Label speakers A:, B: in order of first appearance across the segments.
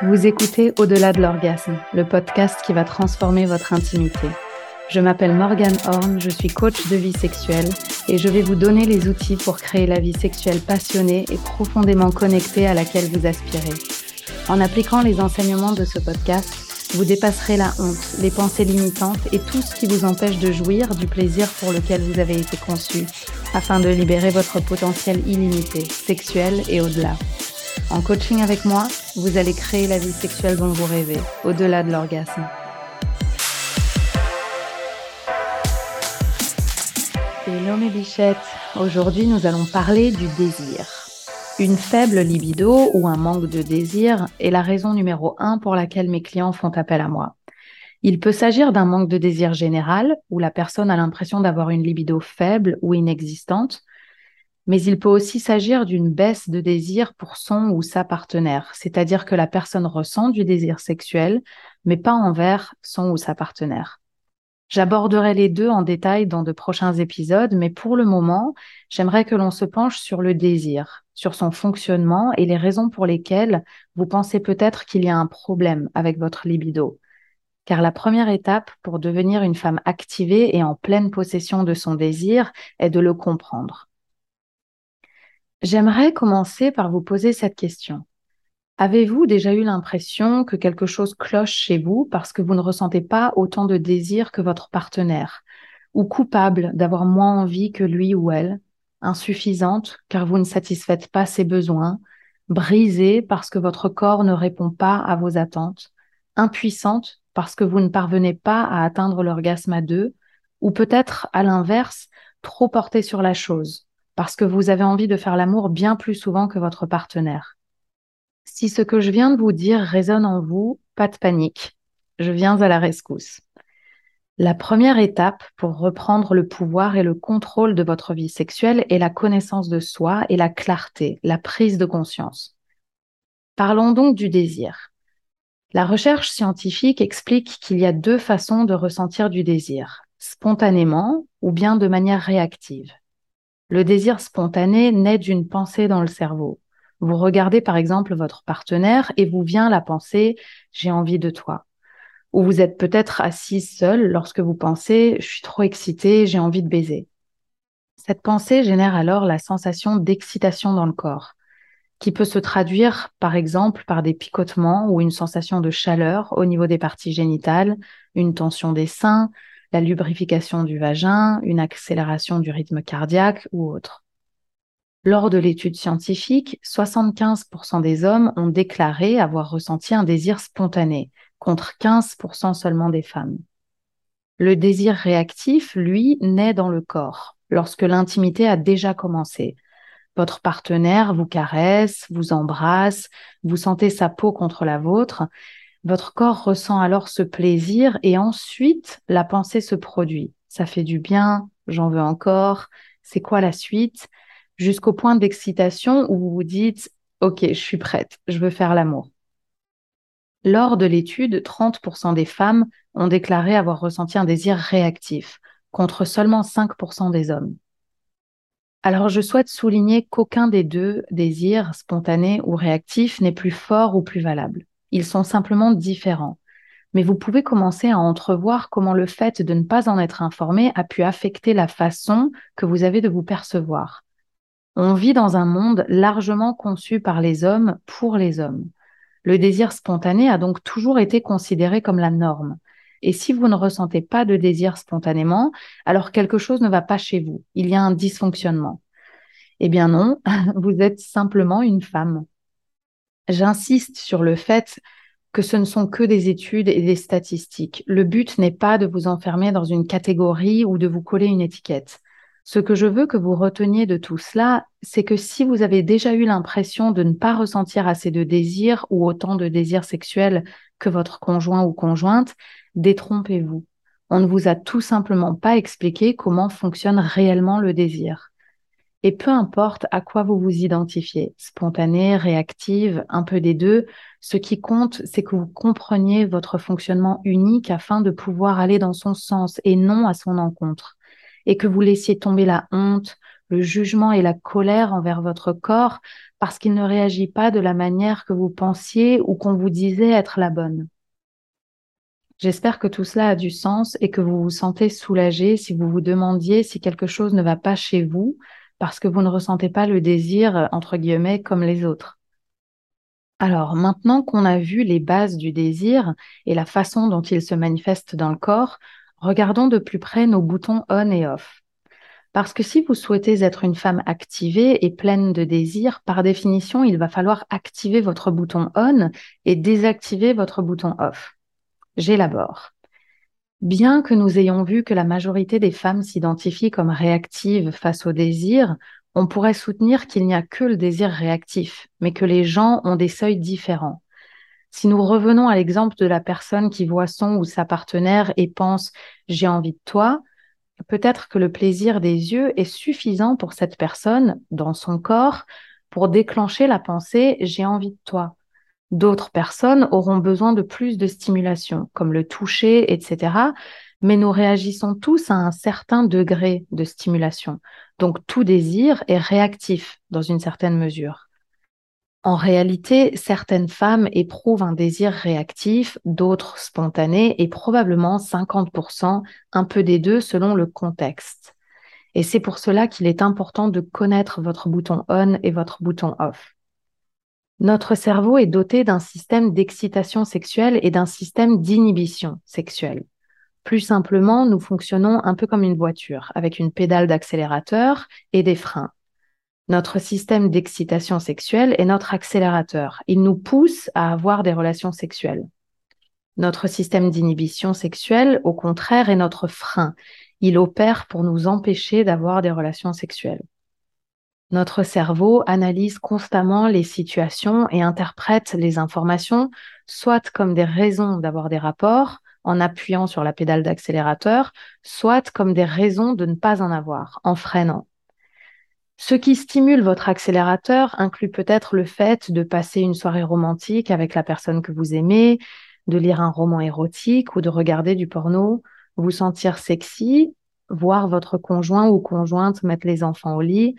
A: Vous écoutez Au-delà de l'orgasme, le podcast qui va transformer votre intimité. Je m'appelle Morgane Horn, je suis coach de vie sexuelle et je vais vous donner les outils pour créer la vie sexuelle passionnée et profondément connectée à laquelle vous aspirez. En appliquant les enseignements de ce podcast, vous dépasserez la honte, les pensées limitantes et tout ce qui vous empêche de jouir du plaisir pour lequel vous avez été conçu, afin de libérer votre potentiel illimité, sexuel et au-delà. En coaching avec moi, vous allez créer la vie sexuelle dont vous rêvez, au-delà de l'orgasme. Hello mes bichettes, aujourd'hui nous allons parler du désir. Une faible libido ou un manque de désir est la raison numéro un pour laquelle mes clients font appel à moi. Il peut s'agir d'un manque de désir général, où la personne a l'impression d'avoir une libido faible ou inexistante, mais il peut aussi s'agir d'une baisse de désir pour son ou sa partenaire, c'est-à-dire que la personne ressent du désir sexuel, mais pas envers son ou sa partenaire. J'aborderai les deux en détail dans de prochains épisodes, mais pour le moment, j'aimerais que l'on se penche sur le désir, sur son fonctionnement et les raisons pour lesquelles vous pensez peut-être qu'il y a un problème avec votre libido. Car la première étape pour devenir une femme activée et en pleine possession de son désir est de le comprendre. J'aimerais commencer par vous poser cette question. Avez-vous déjà eu l'impression que quelque chose cloche chez vous parce que vous ne ressentez pas autant de désir que votre partenaire? Ou coupable d'avoir moins envie que lui ou elle, insuffisante car vous ne satisfaites pas ses besoins, brisée parce que votre corps ne répond pas à vos attentes, impuissante parce que vous ne parvenez pas à atteindre l'orgasme à deux, ou peut-être à l'inverse, trop porté sur la chose, parce que vous avez envie de faire l'amour bien plus souvent que votre partenaire. Si ce que je viens de vous dire résonne en vous, pas de panique. Je viens à la rescousse. La première étape pour reprendre le pouvoir et le contrôle de votre vie sexuelle est la connaissance de soi et la clarté, la prise de conscience. Parlons donc du désir. La recherche scientifique explique qu'il y a deux façons de ressentir du désir, spontanément ou bien de manière réactive. Le désir spontané naît d'une pensée dans le cerveau. Vous regardez par exemple votre partenaire et vous vient la pensée j'ai envie de toi. Ou vous êtes peut-être assise seule lorsque vous pensez je suis trop excitée, j'ai envie de baiser. Cette pensée génère alors la sensation d'excitation dans le corps, qui peut se traduire par exemple par des picotements ou une sensation de chaleur au niveau des parties génitales, une tension des seins, la lubrification du vagin, une accélération du rythme cardiaque ou autre. Lors de l'étude scientifique, 75% des hommes ont déclaré avoir ressenti un désir spontané, contre 15% seulement des femmes. Le désir réactif, lui, naît dans le corps, lorsque l'intimité a déjà commencé. Votre partenaire vous caresse, vous embrasse, vous sentez sa peau contre la vôtre, votre corps ressent alors ce plaisir et ensuite la pensée se produit. Ça fait du bien, j'en veux encore, c'est quoi la suite? Jusqu'au point d'excitation où vous dites OK, je suis prête, je veux faire l'amour. Lors de l'étude, 30% des femmes ont déclaré avoir ressenti un désir réactif, contre seulement 5% des hommes. Alors je souhaite souligner qu'aucun des deux désirs, spontanés ou réactifs, n'est plus fort ou plus valable. Ils sont simplement différents. Mais vous pouvez commencer à entrevoir comment le fait de ne pas en être informé a pu affecter la façon que vous avez de vous percevoir. On vit dans un monde largement conçu par les hommes pour les hommes. Le désir spontané a donc toujours été considéré comme la norme. Et si vous ne ressentez pas de désir spontanément, alors quelque chose ne va pas chez vous. Il y a un dysfonctionnement. Eh bien non, vous êtes simplement une femme. J'insiste sur le fait que ce ne sont que des études et des statistiques. Le but n'est pas de vous enfermer dans une catégorie ou de vous coller une étiquette. Ce que je veux que vous reteniez de tout cela, c'est que si vous avez déjà eu l'impression de ne pas ressentir assez de désir ou autant de désir sexuel que votre conjoint ou conjointe, détrompez-vous. On ne vous a tout simplement pas expliqué comment fonctionne réellement le désir. Et peu importe à quoi vous vous identifiez, spontané, réactive, un peu des deux, ce qui compte, c'est que vous compreniez votre fonctionnement unique afin de pouvoir aller dans son sens et non à son encontre et que vous laissiez tomber la honte, le jugement et la colère envers votre corps parce qu'il ne réagit pas de la manière que vous pensiez ou qu'on vous disait être la bonne. J'espère que tout cela a du sens et que vous vous sentez soulagé si vous vous demandiez si quelque chose ne va pas chez vous parce que vous ne ressentez pas le désir, entre guillemets, comme les autres. Alors, maintenant qu'on a vu les bases du désir et la façon dont il se manifeste dans le corps, regardons de plus près nos boutons on et off. Parce que si vous souhaitez être une femme activée et pleine de désir, par définition, il va falloir activer votre bouton on et désactiver votre bouton off. J'élabore. Bien que nous ayons vu que la majorité des femmes s'identifient comme réactives face au désir, on pourrait soutenir qu'il n'y a que le désir réactif, mais que les gens ont des seuils différents. Si nous revenons à l'exemple de la personne qui voit son ou sa partenaire et pense j'ai envie de toi, peut-être que le plaisir des yeux est suffisant pour cette personne dans son corps pour déclencher la pensée j'ai envie de toi. D'autres personnes auront besoin de plus de stimulation, comme le toucher, etc. Mais nous réagissons tous à un certain degré de stimulation. Donc tout désir est réactif dans une certaine mesure. En réalité, certaines femmes éprouvent un désir réactif, d'autres spontané et probablement 50%, un peu des deux selon le contexte. Et c'est pour cela qu'il est important de connaître votre bouton on et votre bouton off. Notre cerveau est doté d'un système d'excitation sexuelle et d'un système d'inhibition sexuelle. Plus simplement, nous fonctionnons un peu comme une voiture, avec une pédale d'accélérateur et des freins. Notre système d'excitation sexuelle est notre accélérateur. Il nous pousse à avoir des relations sexuelles. Notre système d'inhibition sexuelle, au contraire, est notre frein. Il opère pour nous empêcher d'avoir des relations sexuelles. Notre cerveau analyse constamment les situations et interprète les informations, soit comme des raisons d'avoir des rapports en appuyant sur la pédale d'accélérateur, soit comme des raisons de ne pas en avoir en freinant. Ce qui stimule votre accélérateur inclut peut-être le fait de passer une soirée romantique avec la personne que vous aimez, de lire un roman érotique ou de regarder du porno, vous sentir sexy, voir votre conjoint ou conjointe mettre les enfants au lit,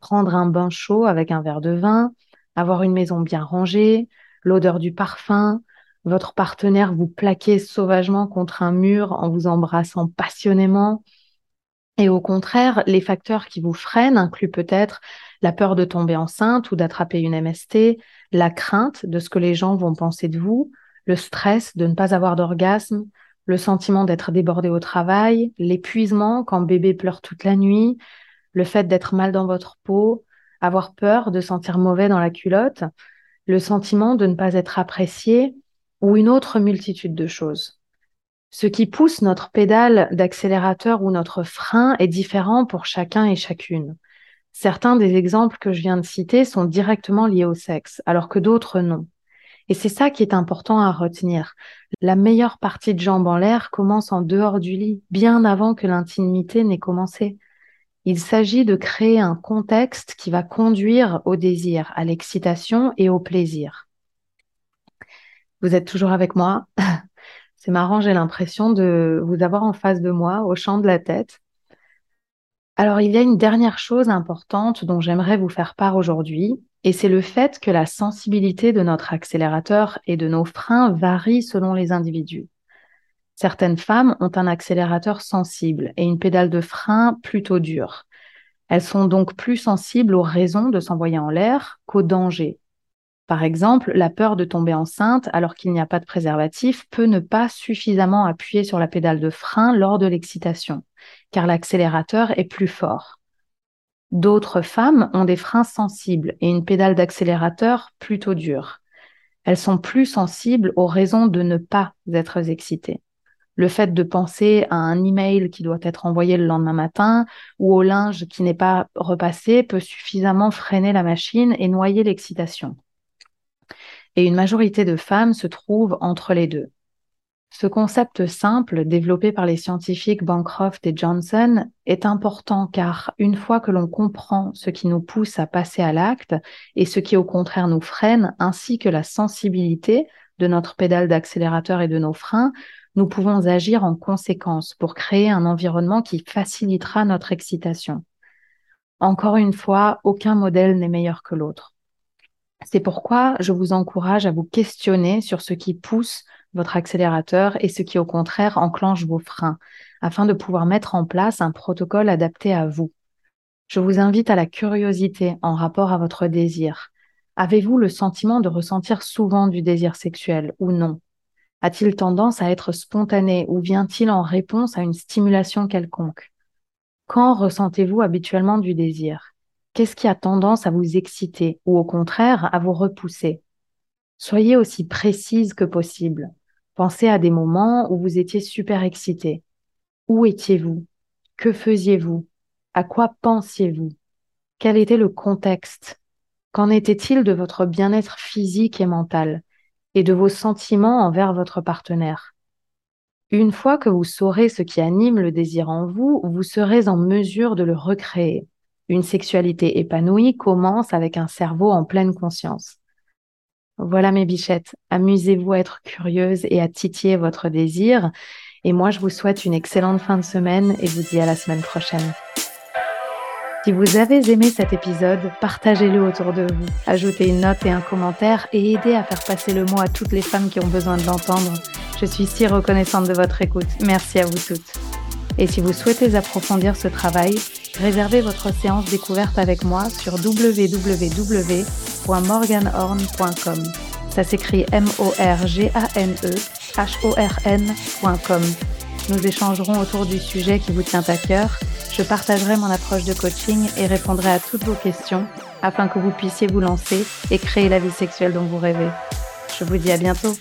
A: prendre un bain chaud avec un verre de vin, avoir une maison bien rangée, l'odeur du parfum, votre partenaire vous plaquer sauvagement contre un mur en vous embrassant passionnément. Et au contraire, les facteurs qui vous freinent incluent peut-être la peur de tomber enceinte ou d'attraper une MST, la crainte de ce que les gens vont penser de vous, le stress de ne pas avoir d'orgasme, le sentiment d'être débordé au travail, l'épuisement quand bébé pleure toute la nuit, le fait d'être mal dans votre peau, avoir peur de sentir mauvais dans la culotte, le sentiment de ne pas être apprécié ou une autre multitude de choses. Ce qui pousse notre pédale d'accélérateur ou notre frein est différent pour chacun et chacune. Certains des exemples que je viens de citer sont directement liés au sexe, alors que d'autres non. Et c'est ça qui est important à retenir. La meilleure partie de jambes en l'air commence en dehors du lit, bien avant que l'intimité n'ait commencé. Il s'agit de créer un contexte qui va conduire au désir, à l'excitation et au plaisir. Vous êtes toujours avec moi C'est marrant, j'ai l'impression de vous avoir en face de moi, au champ de la tête. Alors, il y a une dernière chose importante dont j'aimerais vous faire part aujourd'hui, et c'est le fait que la sensibilité de notre accélérateur et de nos freins varie selon les individus. Certaines femmes ont un accélérateur sensible et une pédale de frein plutôt dure. Elles sont donc plus sensibles aux raisons de s'envoyer en l'air qu'aux dangers. Par exemple, la peur de tomber enceinte alors qu'il n'y a pas de préservatif peut ne pas suffisamment appuyer sur la pédale de frein lors de l'excitation, car l'accélérateur est plus fort. D'autres femmes ont des freins sensibles et une pédale d'accélérateur plutôt dure. Elles sont plus sensibles aux raisons de ne pas être excitées le fait de penser à un email qui doit être envoyé le lendemain matin ou au linge qui n'est pas repassé peut suffisamment freiner la machine et noyer l'excitation. Et une majorité de femmes se trouvent entre les deux. Ce concept simple, développé par les scientifiques Bancroft et Johnson, est important car une fois que l'on comprend ce qui nous pousse à passer à l'acte et ce qui au contraire nous freine, ainsi que la sensibilité de notre pédale d'accélérateur et de nos freins, nous pouvons agir en conséquence pour créer un environnement qui facilitera notre excitation. Encore une fois, aucun modèle n'est meilleur que l'autre. C'est pourquoi je vous encourage à vous questionner sur ce qui pousse votre accélérateur et ce qui au contraire enclenche vos freins, afin de pouvoir mettre en place un protocole adapté à vous. Je vous invite à la curiosité en rapport à votre désir. Avez-vous le sentiment de ressentir souvent du désir sexuel ou non? A-t-il tendance à être spontané ou vient-il en réponse à une stimulation quelconque? Quand ressentez-vous habituellement du désir? Qu'est-ce qui a tendance à vous exciter ou au contraire à vous repousser? Soyez aussi précise que possible. Pensez à des moments où vous étiez super excité. Où étiez-vous? Que faisiez-vous? À quoi pensiez-vous? Quel était le contexte? Qu'en était-il de votre bien-être physique et mental et de vos sentiments envers votre partenaire? Une fois que vous saurez ce qui anime le désir en vous, vous serez en mesure de le recréer. Une sexualité épanouie commence avec un cerveau en pleine conscience. Voilà mes bichettes, amusez-vous à être curieuse et à titiller votre désir. Et moi, je vous souhaite une excellente fin de semaine et vous dis à la semaine prochaine. Si vous avez aimé cet épisode, partagez-le autour de vous, ajoutez une note et un commentaire et aidez à faire passer le mot à toutes les femmes qui ont besoin de l'entendre. Je suis si reconnaissante de votre écoute. Merci à vous toutes. Et si vous souhaitez approfondir ce travail, réservez votre séance découverte avec moi sur www.morganhorn.com. Ça s'écrit M-O-R-G-A-N-E H-O-R-N.com. Nous échangerons autour du sujet qui vous tient à cœur je partagerai mon approche de coaching et répondrai à toutes vos questions afin que vous puissiez vous lancer et créer la vie sexuelle dont vous rêvez. Je vous dis à bientôt.